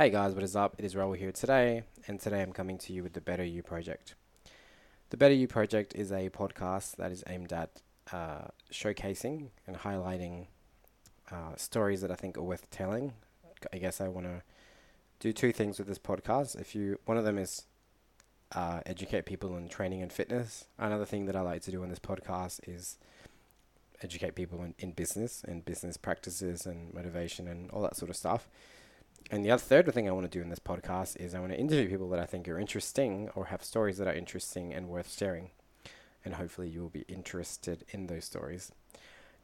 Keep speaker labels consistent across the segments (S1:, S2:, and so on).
S1: Hey guys, what is up? It is Raul here today, and today I'm coming to you with the Better You Project. The Better You Project is a podcast that is aimed at uh, showcasing and highlighting uh, stories that I think are worth telling. I guess I want to do two things with this podcast. If you, one of them is uh, educate people on training and fitness. Another thing that I like to do on this podcast is educate people in, in business and business practices and motivation and all that sort of stuff. And the other third thing I want to do in this podcast is I want to interview people that I think are interesting or have stories that are interesting and worth sharing. And hopefully you will be interested in those stories.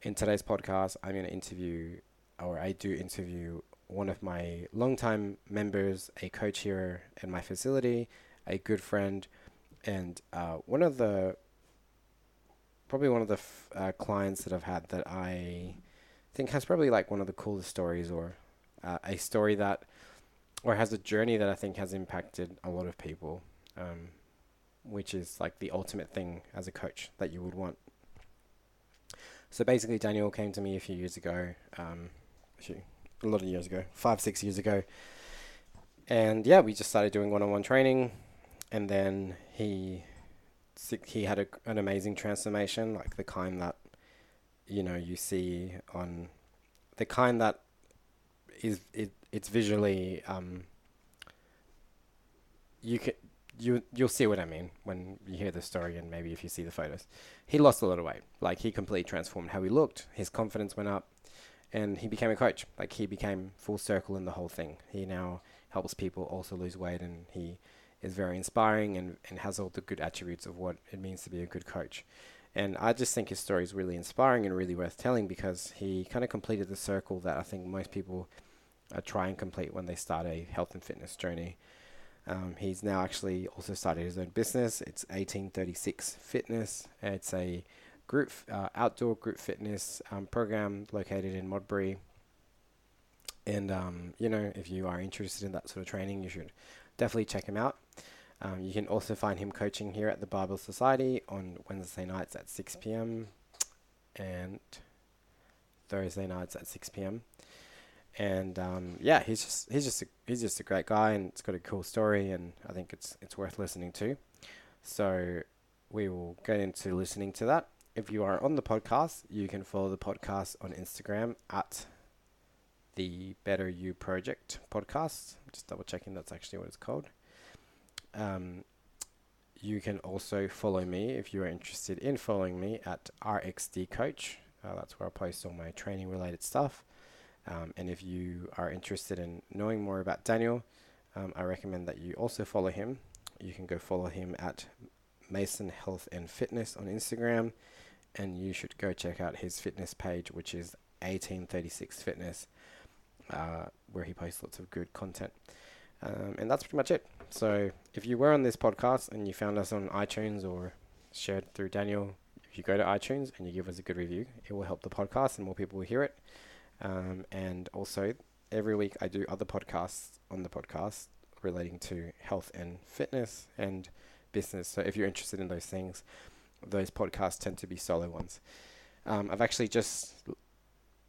S1: In today's podcast, I'm going to interview, or I do interview, one of my longtime members, a coach here in my facility, a good friend, and uh, one of the probably one of the f- uh, clients that I've had that I think has probably like one of the coolest stories or uh, a story that or has a journey that I think has impacted a lot of people, um, which is like the ultimate thing as a coach that you would want. So basically, Daniel came to me a few years ago, um, a lot of years ago, five six years ago, and yeah, we just started doing one-on-one training, and then he he had a, an amazing transformation, like the kind that you know you see on the kind that is it it's visually um you can you you'll see what I mean when you hear the story and maybe if you see the photos. He lost a lot of weight. Like he completely transformed how he looked. His confidence went up and he became a coach. Like he became full circle in the whole thing. He now helps people also lose weight and he is very inspiring and, and has all the good attributes of what it means to be a good coach. And I just think his story is really inspiring and really worth telling because he kind of completed the circle that I think most people uh, try and complete when they start a health and fitness journey. Um, he's now actually also started his own business. It's 1836 Fitness. It's a group uh, outdoor group fitness um, program located in Modbury. And um, you know, if you are interested in that sort of training, you should definitely check him out. Um, you can also find him coaching here at the Bible Society on Wednesday nights at 6 p.m. and Thursday nights at 6 p.m and um, yeah, he's just he's just a, he's just a great guy, and it's got a cool story, and I think it's it's worth listening to. So we will get into listening to that. If you are on the podcast, you can follow the podcast on Instagram at the Better You Project podcast. Just double checking that's actually what it's called. Um, you can also follow me if you are interested in following me at RXD Coach. Uh, that's where I post all my training related stuff. Um, and if you are interested in knowing more about Daniel, um, I recommend that you also follow him. You can go follow him at Mason Health and Fitness on Instagram, and you should go check out his fitness page, which is 1836 Fitness, uh, where he posts lots of good content. Um, and that's pretty much it. So if you were on this podcast and you found us on iTunes or shared through Daniel, if you go to iTunes and you give us a good review, it will help the podcast and more people will hear it. Um, and also, every week I do other podcasts on the podcast relating to health and fitness and business. So if you're interested in those things, those podcasts tend to be solo ones. Um, I've actually just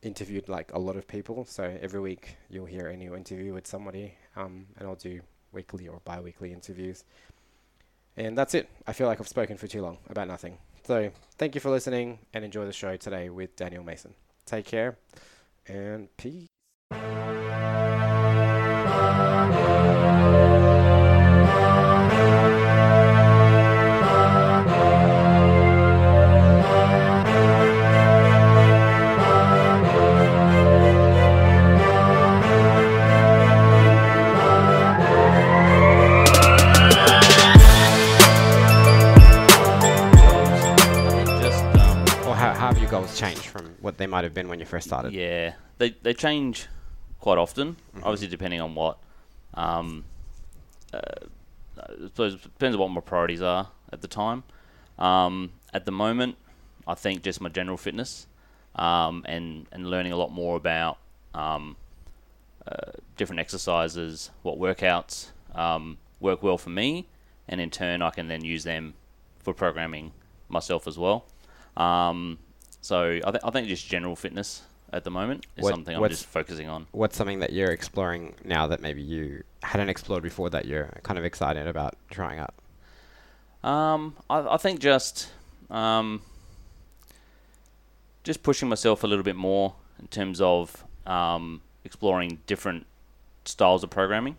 S1: interviewed like a lot of people. So every week you'll hear a new interview with somebody, um, and I'll do weekly or bi weekly interviews. And that's it. I feel like I've spoken for too long about nothing. So thank you for listening and enjoy the show today with Daniel Mason. Take care and peace. Um, or how have your goals changed from what they might have been when you first started?
S2: Yeah, they they change quite often. Mm-hmm. Obviously, depending on what. Um, uh, I suppose it depends on what my priorities are at the time. Um, at the moment, I think just my general fitness um, and and learning a lot more about um, uh, different exercises, what workouts um, work well for me, and in turn, I can then use them for programming myself as well. Um, so I, th- I think just general fitness at the moment is
S3: What-
S2: something I'm just focusing on.
S3: What's something that you're exploring now that maybe you hadn't explored before that you're kind of excited about trying out?
S2: Um, I, I think just um, just pushing myself a little bit more in terms of um, exploring different styles of programming,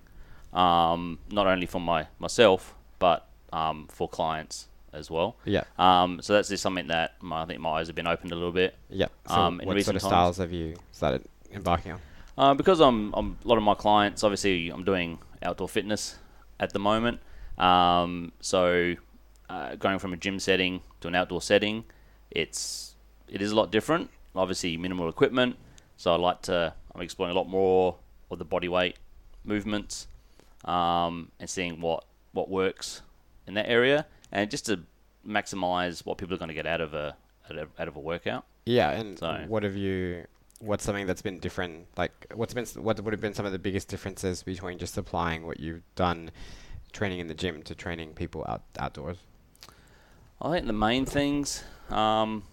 S2: um, not only for my myself but um, for clients as well.
S3: Yeah.
S2: Um, so that's just something that my, I think my eyes have been opened a little bit.
S3: Yeah. So
S2: Um, in
S3: what sort of
S2: times-
S3: styles have you started embarking on?
S2: Uh, because I'm, I'm a lot of my clients, obviously, I'm doing outdoor fitness at the moment. Um, so uh, going from a gym setting to an outdoor setting, it's it is a lot different. Obviously, minimal equipment. So I like to. I'm exploring a lot more of the body weight movements um, and seeing what what works in that area, and just to maximize what people are going to get out of a out of, a workout.
S3: Yeah, and
S2: So-
S3: what have you? What's something that's been different? Like, what's been what would have been some of the biggest differences between just applying what you've done, training in the gym, to training people out outdoors?
S2: I think the main things, um,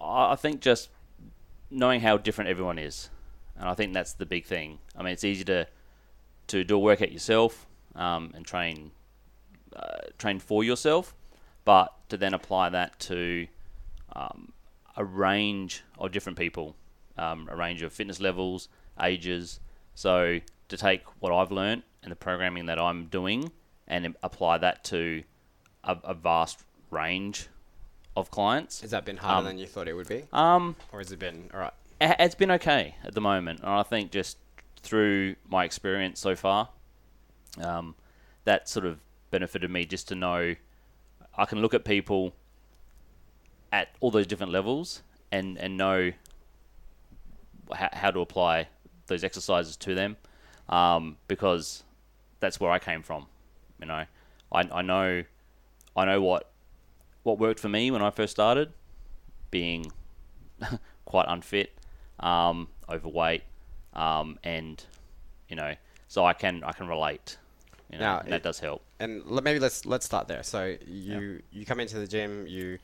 S2: I think just knowing how different everyone is, and I think that's the big thing. I mean, it's easy to to do a workout yourself um, and train uh, train for yourself, but to then apply that to um, a range of different people, um, a range of fitness levels, ages. So to take what I've learned and the programming that I'm doing and apply that to a, a vast range of clients.
S3: Has that been harder
S2: Um,
S3: than you thought it would be,
S2: Um,
S3: or has it been all right?
S2: it- it's been okay at the moment, and I think just through my experience so far, um, that sort of benefited me just to know I can look at people at all those different levels and and know how, how to apply those exercises to them, um, because that's where I came from. You know, I I know I know what what worked for me when I first started, being quite unfit, um, overweight, um, and you know, so I can I can relate. You know,
S3: Now,
S2: and that
S3: it-
S2: does help.
S3: And l- maybe let's let's start there. So you you come into the gym, you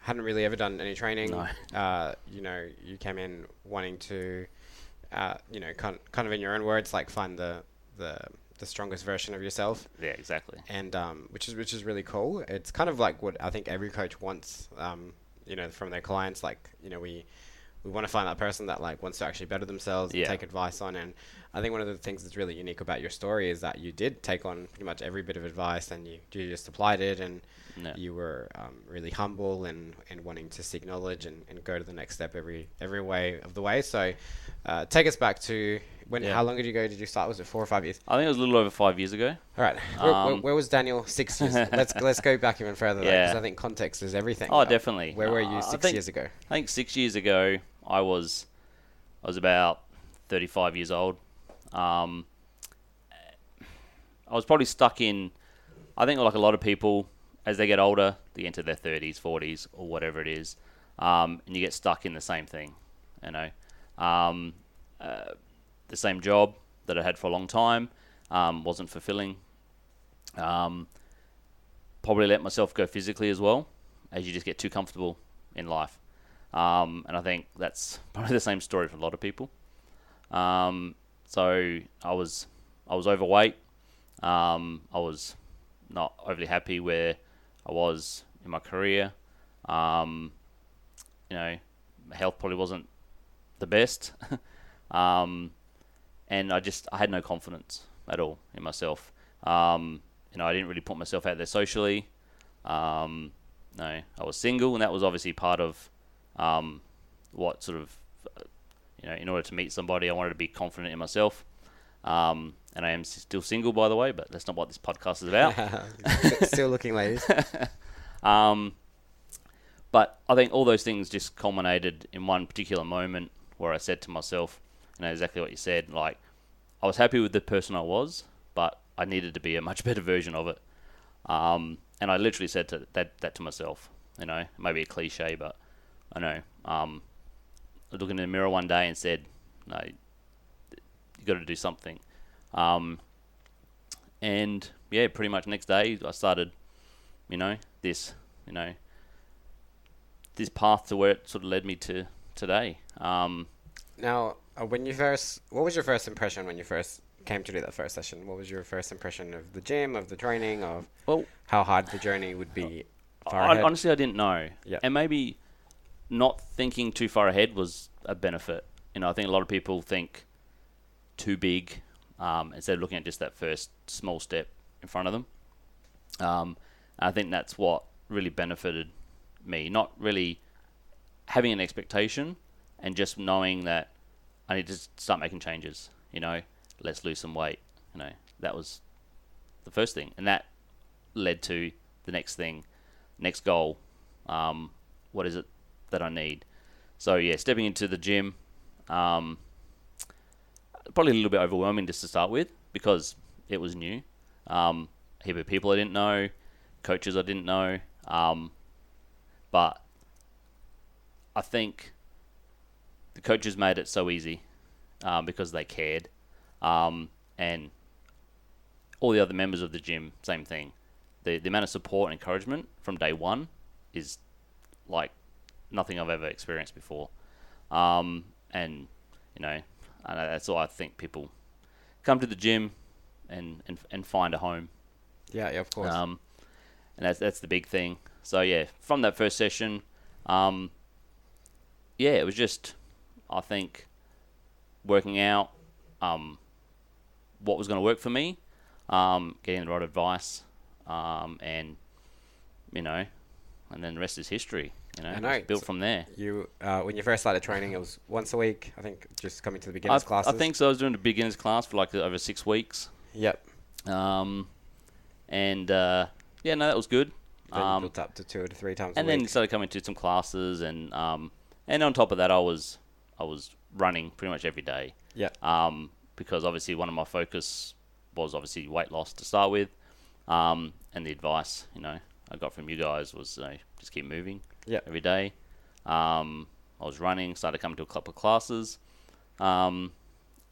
S3: hadn't really ever done any training.
S2: No.
S3: Uh, you know, you came in wanting to, uh, you know, kind kind of in your own words, like find the the the strongest version of yourself.
S2: Yeah, exactly.
S3: and um, which is which is really cool. It's kind of like what I think every coach wants, um, you know, from their clients. Like, you know, we we want to find that person that like wants to actually better themselves and take advice on. And I think one of the things that's really unique about your story is that you did take on pretty much every bit of advice and you, you just applied it and
S2: Yeah.
S3: you were um, really humble and, and wanting to seek knowledge and, and go to the next step every every way of the way. So uh, take us back to when
S2: Yeah.
S3: how long did you go? Did you start? Was it four or five years?
S2: I think it was a little over five years ago.
S3: All right. Where, where,
S2: Um,
S3: where was Daniel six years? let's let's go back even further because
S2: Yeah.
S3: I think context is everything.
S2: Oh,
S3: Uh,
S2: definitely.
S3: Where were
S2: Uh,
S3: you six
S2: think-
S3: years ago?
S2: I think six years ago, I was I was about thirty five years old. Um, I was probably stuck in. I think like a lot of people, as they get older, they enter their thirties, forties, or whatever it is, um, and you get stuck in the same thing. You know, um, uh, the same job that I had for a long time um, wasn't fulfilling. Um, probably let myself go physically as well, as you just get too comfortable in life. Um, and I think that's probably the same story for a lot of people. Um, so I was I was overweight. Um, I was not overly happy where I was in my career. Um, you know, health probably wasn't the best. um, and I just I had no confidence at all in myself. Um, you know, I didn't really put myself out there socially. No, I was single, and that was obviously part of um, what sort of you know, in order to meet somebody, I wanted to be confident in myself. Um, and I am still single, by the way, but that's not what this podcast is about.
S3: Still looking, ladies.
S2: Um, but I think all those things just culminated in one particular moment where I said to myself, you know, exactly what you said. Like, I was happy with the person I was, but I needed to be a much better version of it. Um, and I literally said to that that to myself. You know, maybe a cliche, but I know. Um, I looked in the mirror one day and said, "No, you got to do something." Um, and yeah, pretty much next day I started, you know, this, you know, this path to where it sort of led me to today. Um,
S3: Now, uh, when you first, what was your first impression when you first came to do that first session? What was your first impression of the gym, of the training, of
S2: well,
S3: how hard the journey would be?
S2: I,
S3: ahead?
S2: honestly, I didn't know.
S3: Yeah.
S2: And maybe not thinking too far ahead was a benefit. You know, I think a lot of people think too big um, instead of looking at just that first small step in front of them. Um, I think that's what really benefited me. Not really having an expectation and just knowing that I need to start making changes. You know, let's lose some weight. You know, that was the first thing, and that led to the next thing, next goal. Um, what is it that I need? So yeah, stepping into the gym, um, probably a little bit overwhelming just to start with because it was new. Um, a heap of people I didn't know, coaches I didn't know, um, but I think the coaches made it so easy um, because they cared, um, and all the other members of the gym, same thing. The the amount of support and encouragement from day one is like nothing I've ever experienced before, um, and you know, and that's all I think people come to the gym and and, and find a home.
S3: yeah, yeah, of course.
S2: Um, and that's that's the big thing. So yeah, from that first session, um, yeah, it was just I think working out um, what was going to work for me, um, getting the right advice, um, and you know, and then the rest is history. You know,
S3: I know,
S2: built
S3: it's-
S2: from there.
S3: you, uh, when you first started training, it was once a week. I think just coming to the
S2: I,
S3: beginners
S2: I
S3: classes.
S2: think so. I was doing the beginners class for like over six weeks,
S3: Yep.
S2: um, and uh, yeah, no, that was good.
S3: Then
S2: Um,
S3: built up to two to three times
S2: and then started coming to some classes and um, and on top of that I was I was running pretty much every day
S3: yeah.
S2: um, because obviously one of my focus was obviously weight loss to start with um, and the advice you know I got from you guys was you know, just keep moving
S3: Yeah.
S2: every day um, I was running started coming to a couple of classes um,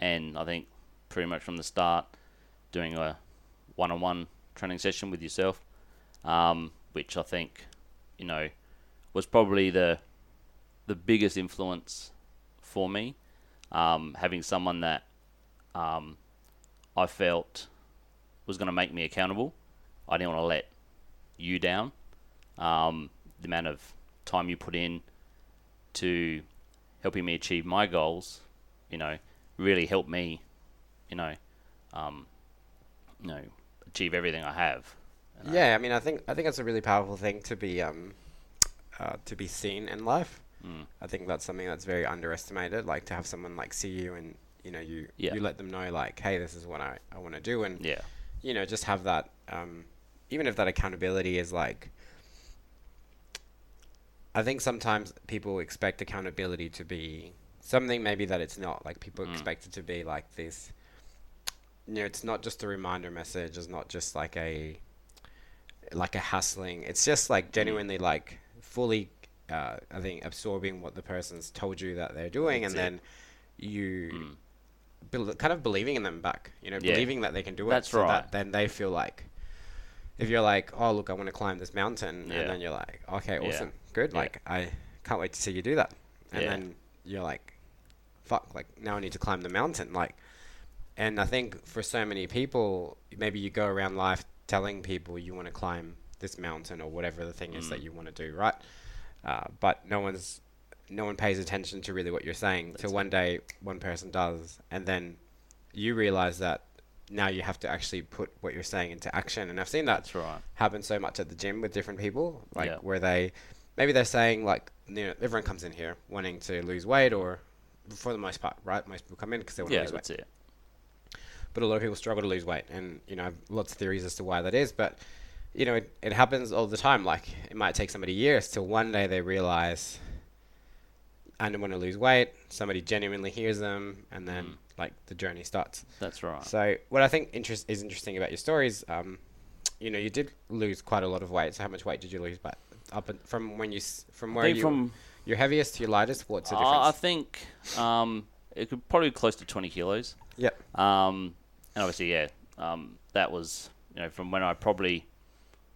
S2: and I think pretty much from the start doing a one-on-one training session with yourself um, which I think you know was probably the the biggest influence for me. Um, having someone that um, I felt was going to make me accountable. I didn't want to let you down. Um, the amount of time you put in to helping me achieve my goals, you know, really helped me, you know, um, you know, achieve everything I have.
S3: Yeah, I mean, I think I think it's a really powerful thing to be um, uh, to be seen in life.
S2: Mm.
S3: I think that's something that's very underestimated. Like to have someone like see you and you know you
S2: Yeah.
S3: you let them know like, hey, this is what I, I want to do, and
S2: Yeah.
S3: you know just have that. Um, even if that accountability is like, I think sometimes people expect accountability to be something maybe that it's not. Like people
S2: Mm.
S3: expect it to be like this. You know, it's not just a reminder message. It's not just like a like a hustling. It's just like genuinely like fully. Uh, I think absorbing what the person's told you that they're doing,
S2: That's
S3: and
S2: it.
S3: then you
S2: Mm.
S3: bel kind of believing in them back. You know,
S2: Yeah.
S3: believing that they can do it.
S2: That's
S3: so
S2: right.
S3: That then they feel like, if you're like, oh look, I want to climb this mountain,
S2: Yeah.
S3: and then you're like, okay,
S2: Yeah.
S3: awesome, good.
S2: Yeah.
S3: Like I can't wait to see you do that, and
S2: Yeah.
S3: then you're like, fuck, like now I need to climb the mountain, like. And I think for so many people, maybe you go around life telling people you want to climb this mountain or whatever the thing is that
S2: Mm.
S3: you want to do, right? Uh, but no one's no one pays attention to really what you're saying
S2: That's
S3: till one day one person does, and then you realize that now you have to actually put what you're saying into action. And I've seen that
S2: right.
S3: happen so much at the gym with different people, like where they maybe they're saying like you know everyone comes in here wanting to lose weight or for the most part, right? Most people come in because they want to
S2: Yeah,
S3: lose weight
S2: that's it.
S3: but a lot of people struggle to lose weight, and you know, lots of theories as to why that is. But you know, it, it happens all the time. Like it might take somebody years till one day they realize I don't want to lose weight. Somebody genuinely hears them, and then
S2: Mm.
S3: Like the journey starts.
S2: That's right.
S3: So what I think interest is interesting about your stories, um, you know, you did lose quite a lot of weight. So how much weight did you lose? But up and, from when you from where you
S2: from
S3: your heaviest to your lightest, what's the
S2: Uh,
S3: difference?
S2: I think um, it could probably be close to 20 kilos.
S3: Yep.
S2: Um, and obviously, yeah, um, that was you know from when I probably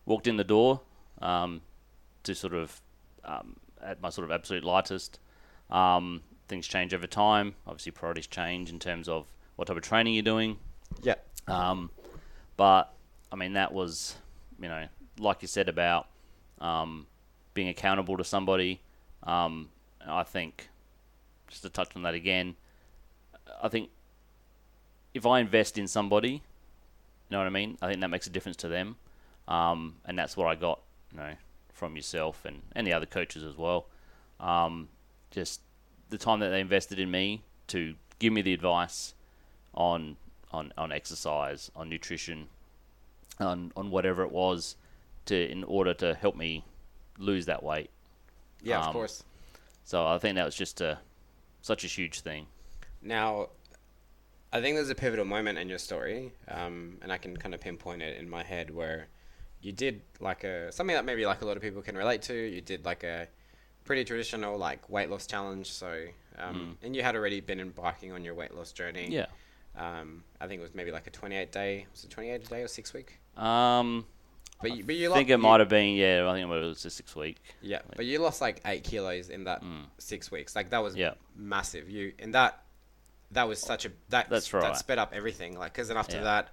S2: walked in the door um, to sort of um, at my sort of absolute lightest. Um, things change over time. Obviously, priorities change in terms of what type of training you're doing.
S3: Yeah.
S2: Um, but I mean, that was, you know, like you said about um, being accountable to somebody. Um, I think, just to touch on that again, I think if I invest in somebody, you know what I mean. I think that makes a difference to them, um, and that's what I got, you know, from yourself and and the other coaches as well. Um, just the time that they invested in me to give me the advice on on, on exercise, on nutrition, on on whatever it was, to in order to help me lose that weight.
S3: Yeah,
S2: Um,
S3: of course.
S2: So I think that was just a such a huge thing.
S3: Now, I think there's a pivotal moment in your story, um, and I can kind of pinpoint it in my head where you did like a something that maybe like a lot of people can relate to. You did like a pretty traditional like weight loss challenge. So, um, and you had already been embarking on your weight loss journey.
S2: Yeah.
S3: Um, I think it was maybe like a 28 day. Was it 28 day or six week?
S2: Um,
S3: But you, but you
S2: I think it might have been yeah. I think it was a six week.
S3: Yeah, but you lost like eight kilos in that six weeks. Like that was
S2: Mm. Yeah.
S3: massive. You and that that was such a that
S2: That's
S3: that sped up everything. Like because then after
S2: Yeah.
S3: that,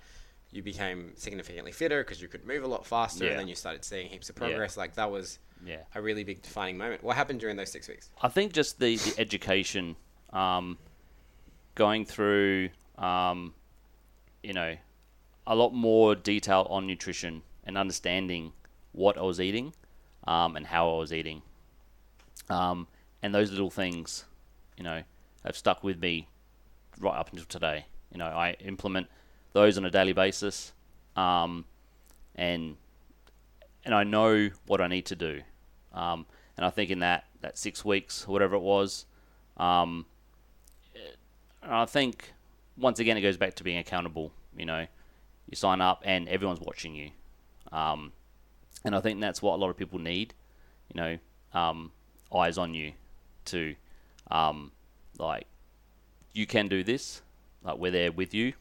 S3: you became significantly fitter because you could move a lot faster,
S2: Yeah.
S3: and then you started seeing heaps of progress. Like that was
S2: Yeah.
S3: a really big defining moment. What happened during those six weeks?
S2: I think just the, the education, um, going through, um, you know, a lot more detail on nutrition and understanding what I was eating um, and how I was eating. Um, and those little things, you know, have stuck with me right up until today. You know, I implement those on a daily basis, um, and and I know what I need to do. Um, and I think in that, that six weeks, whatever it was, um, I think once again it goes back to being accountable. You know, you sign up and everyone's watching you, um, and I think that's what a lot of people need. You know, um, eyes on you to, um, like, you can do this. Like we're there with you.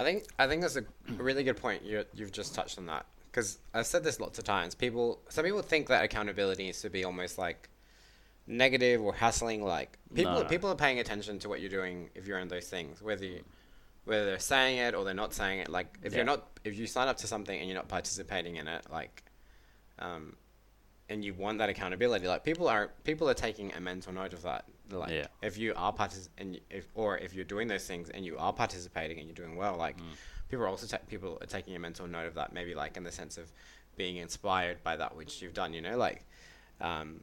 S3: I think I think that's a really good point. You you've just touched on that because I've said this lots of times. People, some people think that accountability needs to be almost like negative or hassling. Like people,
S2: No.
S3: people are paying attention to what you're doing if you're in those things, whether you, whether they're saying it or they're not saying it. Like if
S2: Yeah.
S3: you're not, if you sign up to something and you're not participating in it, like, um, and you want that accountability, like people are people are taking a mental note of that. Like
S2: Yeah.
S3: if you are partic- and if or if you're doing those things and you are participating and you're doing well, like
S2: Mm.
S3: People are also ta- people are taking a mental note of that. Maybe like in the sense of being inspired by that which you've done. You know, like, um,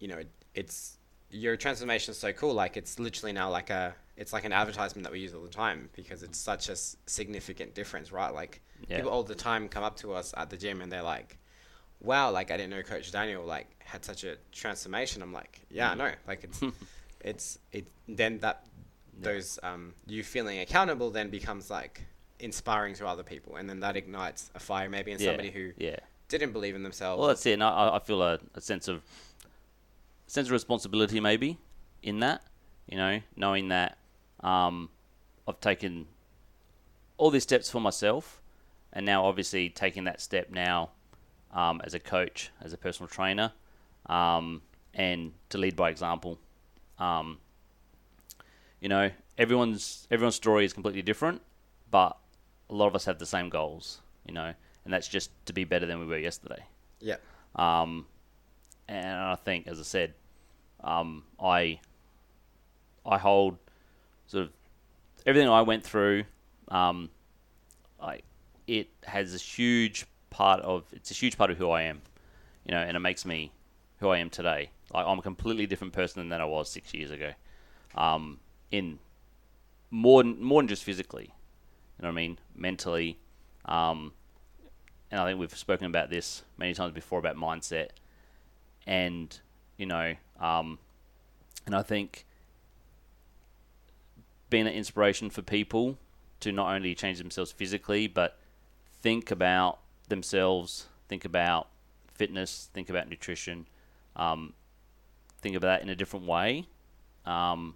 S3: you know, it, it's your transformation is so cool. Like it's literally now like a it's like an advertisement that we use all the time because it's such a s- significant difference, right? Like
S2: Yeah.
S3: people all the time come up to us at the gym and they're like, "Wow, like I didn't know Coach Daniel like had such a transformation." I'm like, "Yeah, I know." Like it's it's it then that those um you feeling accountable then becomes like inspiring to other people and then that ignites a fire maybe in
S2: Yeah.
S3: somebody who
S2: yeah.
S3: didn't believe in themselves.
S2: Well, that's it. And I, I feel a, a sense of sense of responsibility, maybe, in that. You know, knowing that um, I've taken all these steps for myself, and now obviously taking that step now um, as a coach, as a personal trainer, um, and to lead by example. Um, you know, everyone's everyone's story is completely different, but a lot of us have the same goals. You know, and that's just to be better than we were yesterday.
S3: yeah.
S2: Um, and I think, as I said, um, I I hold sort of everything I went through. Um, I it has a huge part of it's a huge part of who I am, you know, and it makes me who I am today. Like I'm a completely different person than I was six years ago. Um, in more than, more than just physically, you know what I mean, mentally. Um, and I think we've spoken about this many times before about mindset, and you know, um, and I think being an inspiration for people to not only change themselves physically, but think about themselves, think about fitness, think about nutrition, um, think about that in a different way, um,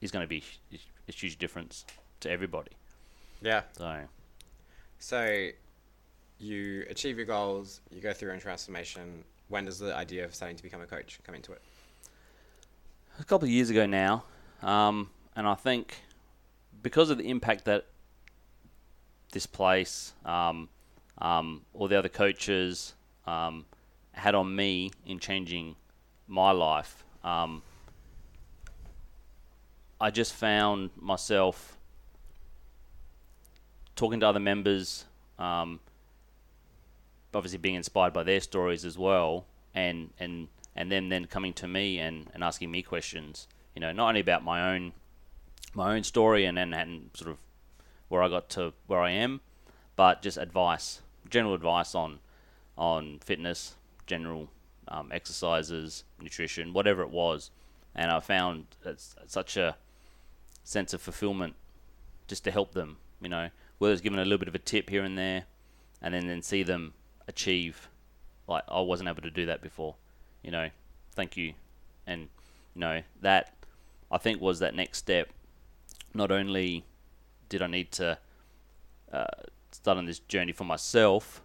S2: is going to be a huge difference to everybody.
S3: Yeah.
S2: So
S3: So you achieve your goals, you go through your own transformation. when does the idea of starting to become a coach come into it?
S2: a couple of years ago now, um, and I think because of the impact that this place, um, um, all the other coaches um, had on me in changing my life, um, I just found myself talking to other members, um, obviously being inspired by their stories as well, and and and them then coming to me and, and asking me questions. You know, not only about my own my own story and, and and sort of where I got to where I am, but just advice, general advice on on fitness, general um, exercises, nutrition, whatever it was. And I found it's such a sense of fulfillment just to help them, you know, whether giving a little bit of a tip here and there, and then, then see them achieve, like, I wasn't able to do that before, you know, thank you. And, you know, that I think was that next step. Not only did I need to uh, start on this journey for myself,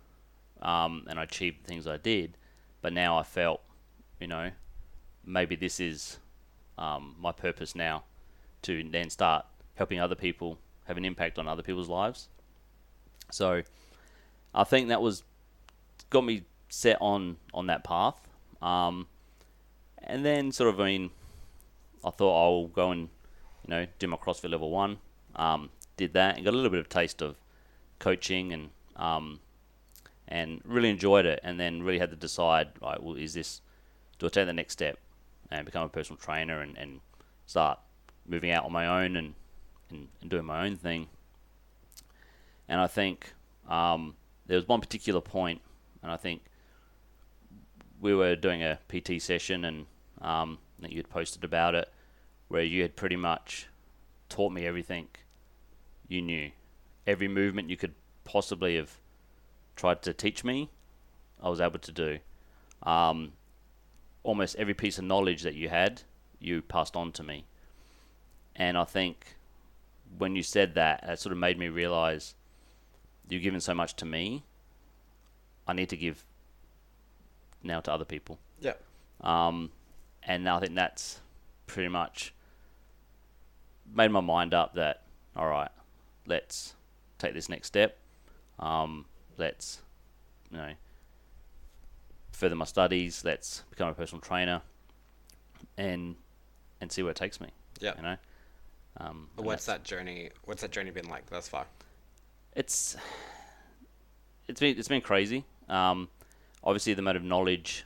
S2: um, and I achieved the things I did, but now I felt, you know, maybe this is um, my purpose now to then start helping other people have an impact on other people's lives. So I think that was got me set on on that path. Um, and then sort of I mean, I thought I'll go and you know do my CrossFit level one. Um, did that and got a little bit of taste of coaching and um, and really enjoyed it. And then really had to decide, right, well, is this do I take the next step and become a personal trainer and, and start moving out on my own and, and, and doing my own thing. And I think um, there was one particular point, and I think we were doing a PT session, and um, that you had posted about it, where you had pretty much taught me everything you knew, every movement you could possibly have tried to teach me, I was able to do. Um, almost every piece of knowledge that you had, you passed on to me. And I think when you said that, that sort of made me realize you've given so much to me. I need to give now to other people.
S3: Yeah.
S2: Um, and now I think that's pretty much made my mind up that, all right, let's take this next step. Um, let's, you know, further my studies. Let's become a personal trainer, and and see where it takes me.
S3: Yeah.
S2: You know. Um,
S3: What's that journey? What's that journey been like thus far?
S2: it's it's been it's been crazy. Um, obviously, the amount of knowledge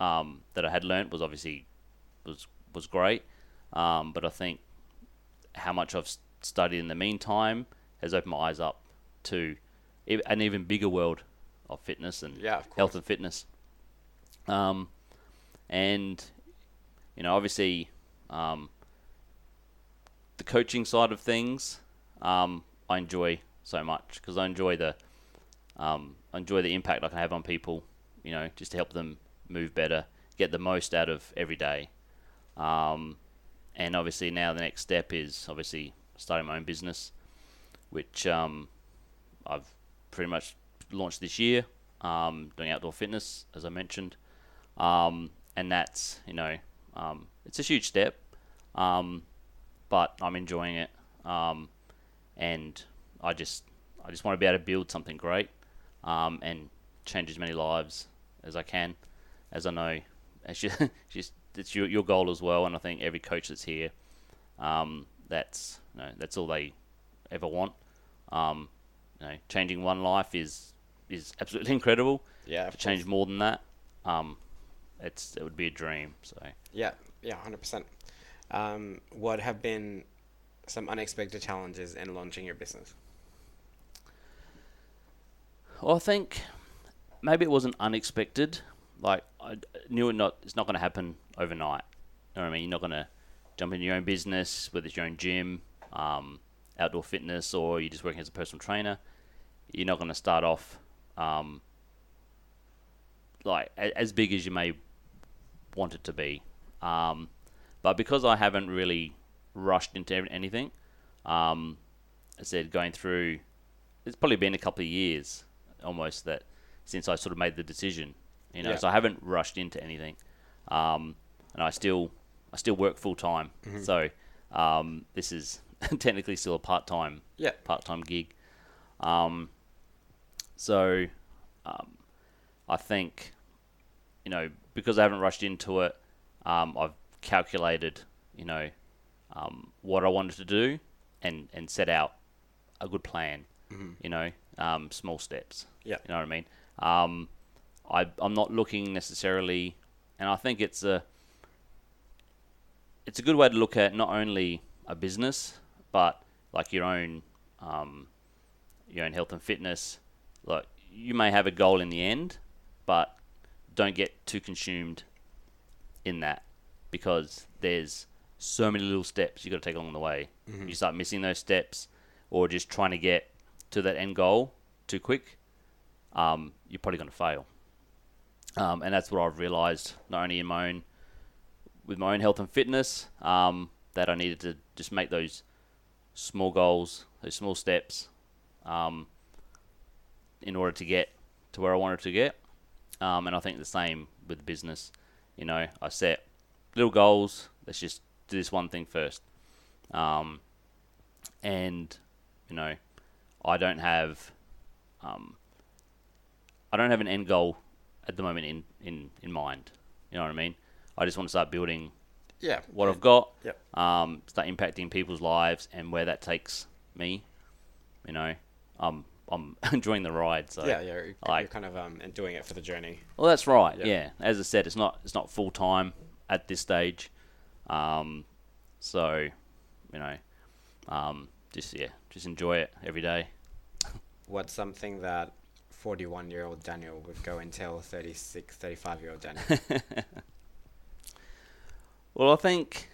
S2: um, that I had learnt was obviously was was great, um, but I think how much I've studied in the meantime has opened my eyes up to an even bigger world of fitness and
S3: Yeah, of
S2: health and fitness. Um, and you know, obviously, um, the coaching side of things, um, I enjoy so much because I enjoy the, um, I enjoy the impact I can have on people. You know, just to help them move better, get the most out of every day. Um, and obviously now the next step is obviously starting my own business, which um, I've pretty much launched this year. Um, doing outdoor fitness, as I mentioned, um, and that's you know it's a huge step, um, but I'm enjoying it, um, and I just I just want to be able to build something great, um, and change as many lives as I can, as I know, as you, just it's your your goal as well, and I think every coach that's here, um, that's you know, that's all they ever want. Um, you know, changing one life is is absolutely incredible.
S3: Yeah,
S2: to change more than that, um, it's it would be a dream. So
S3: Yeah, yeah, hundred percent. Um, what have been some unexpected challenges in launching your business?
S2: Well, I think maybe it wasn't unexpected. Like I knew it not it's not going to happen overnight. You know what I mean? You're not going to jump into your own business, whether it's your own gym, um, outdoor fitness, or you're just working as a personal trainer. You're not going to start off um, like as big as you may want it to be. Um, but because I haven't really rushed into anything, um, I said going through, it's probably been a couple of years almost that since I sort of made the decision, You know,
S3: Yeah.
S2: so I haven't rushed into anything, um, and I still I still work full time.
S3: Mm-hmm.
S2: So um, this is technically still a part time
S3: Yeah.
S2: part time gig. Um, so um, I think you know because I haven't rushed into it, um, I've calculated you know um, what I wanted to do and and set out a good plan. You know, um, small steps.
S3: Yeah.
S2: You know what I mean? Um, I I'm not looking necessarily, and I think it's a it's a good way to look at not only a business but like your own um, your own health and fitness. Like you may have a goal in the end, but don't get too consumed in that because there's so many little steps you got to take along the way. You start missing those steps, or just trying to get to that end goal too quick, um, you're probably going to fail. Um, and that's what I've realised, not only in my own, with my own health and fitness, um, that I needed to just make those small goals, those small steps, um, in order to get to where I wanted to get. Um, and I think the same with business. You know, I set little goals. Let's just do this one thing first. Um, and you know, I don't have, um, I don't have an end goal at the moment in, in, in mind. You know what I mean? I just want to start building
S3: Yeah.
S2: what I've got,
S3: Yep.
S2: um, start impacting people's lives, and where that takes me. You know, I'm I'm enjoying the ride. So
S3: Yeah, yeah. You're, you're kind of um, enjoying it for the journey.
S2: well, that's right.
S3: Yeah.
S2: Yeah. As I said, it's not it's not full time at this stage. Um, so, you know, um, just yeah, just enjoy it every day.
S3: What's something that 41 year old Daniel would go and tell 36, 35 year old Daniel?
S2: Well, I think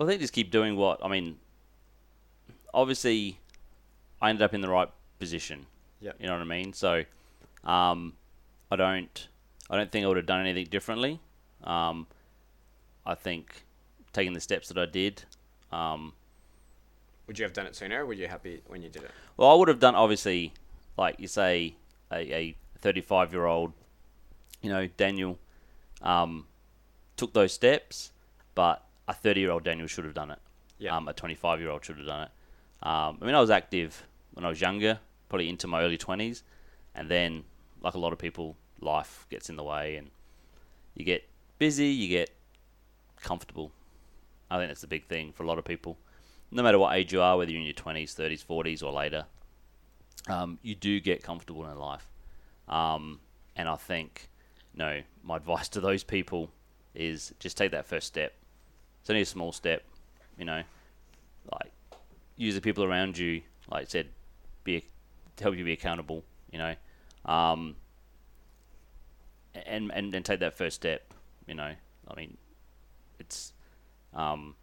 S2: I think just keep doing what I mean. Obviously, I ended up in the right position.
S3: Yep.
S2: You know what I mean. So, um, I don't I don't think I would have done anything differently. Um, I think taking the steps that I did. Um,
S3: would you have done it sooner or were you happy when you did it?
S2: Well, I would have done obviously, like you say, a, a 35 year old, you know, Daniel, um, took those steps, but a 30 year old Daniel should have done it.
S3: Yeah.
S2: Um, a 25 year old should have done it. Um, I mean, I was active when I was younger, probably into my early 20s, and then, like a lot of people, life gets in the way, and you get busy, you get comfortable. I think that's the big thing for a lot of people. No matter what age you are, whether you're in your 20s, 30s, 40s, or later, um, you do get comfortable in life. Um, and I think, you know, my advice to those people is just take that first step. It's only a small step, you know, like use the people around you, like I said, be to help you be accountable, you know, um, and, and and take that first step, you know. I mean, it's um,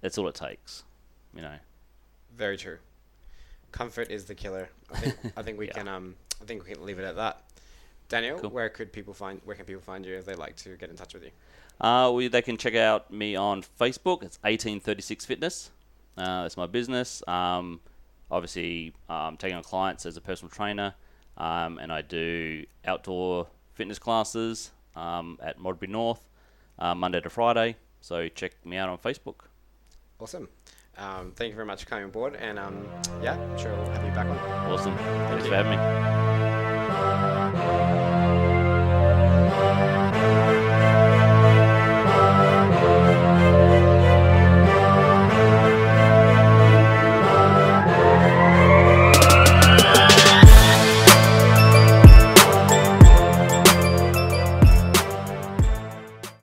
S2: that's all it takes, you know.
S3: Very true. Comfort is the killer. I think I think we
S2: Yeah.
S3: can um I think we can leave it at that. Daniel,
S2: Cool.
S3: where could people find where can people find you if they'd like to get in touch with you?
S2: Uh, we, they can check out me on Facebook. It's 1836 Fitness. Uh, that's my business. Um, obviously, um, taking on clients as a personal trainer, um, and I do outdoor fitness classes um, at Modbury North, uh, Monday to Friday. So check me out on Facebook.
S3: Awesome. Um, thank you very much for coming on board and um, yeah, I'm sure we'll have you back on.
S2: Awesome. Thanks
S3: you.
S2: for having me.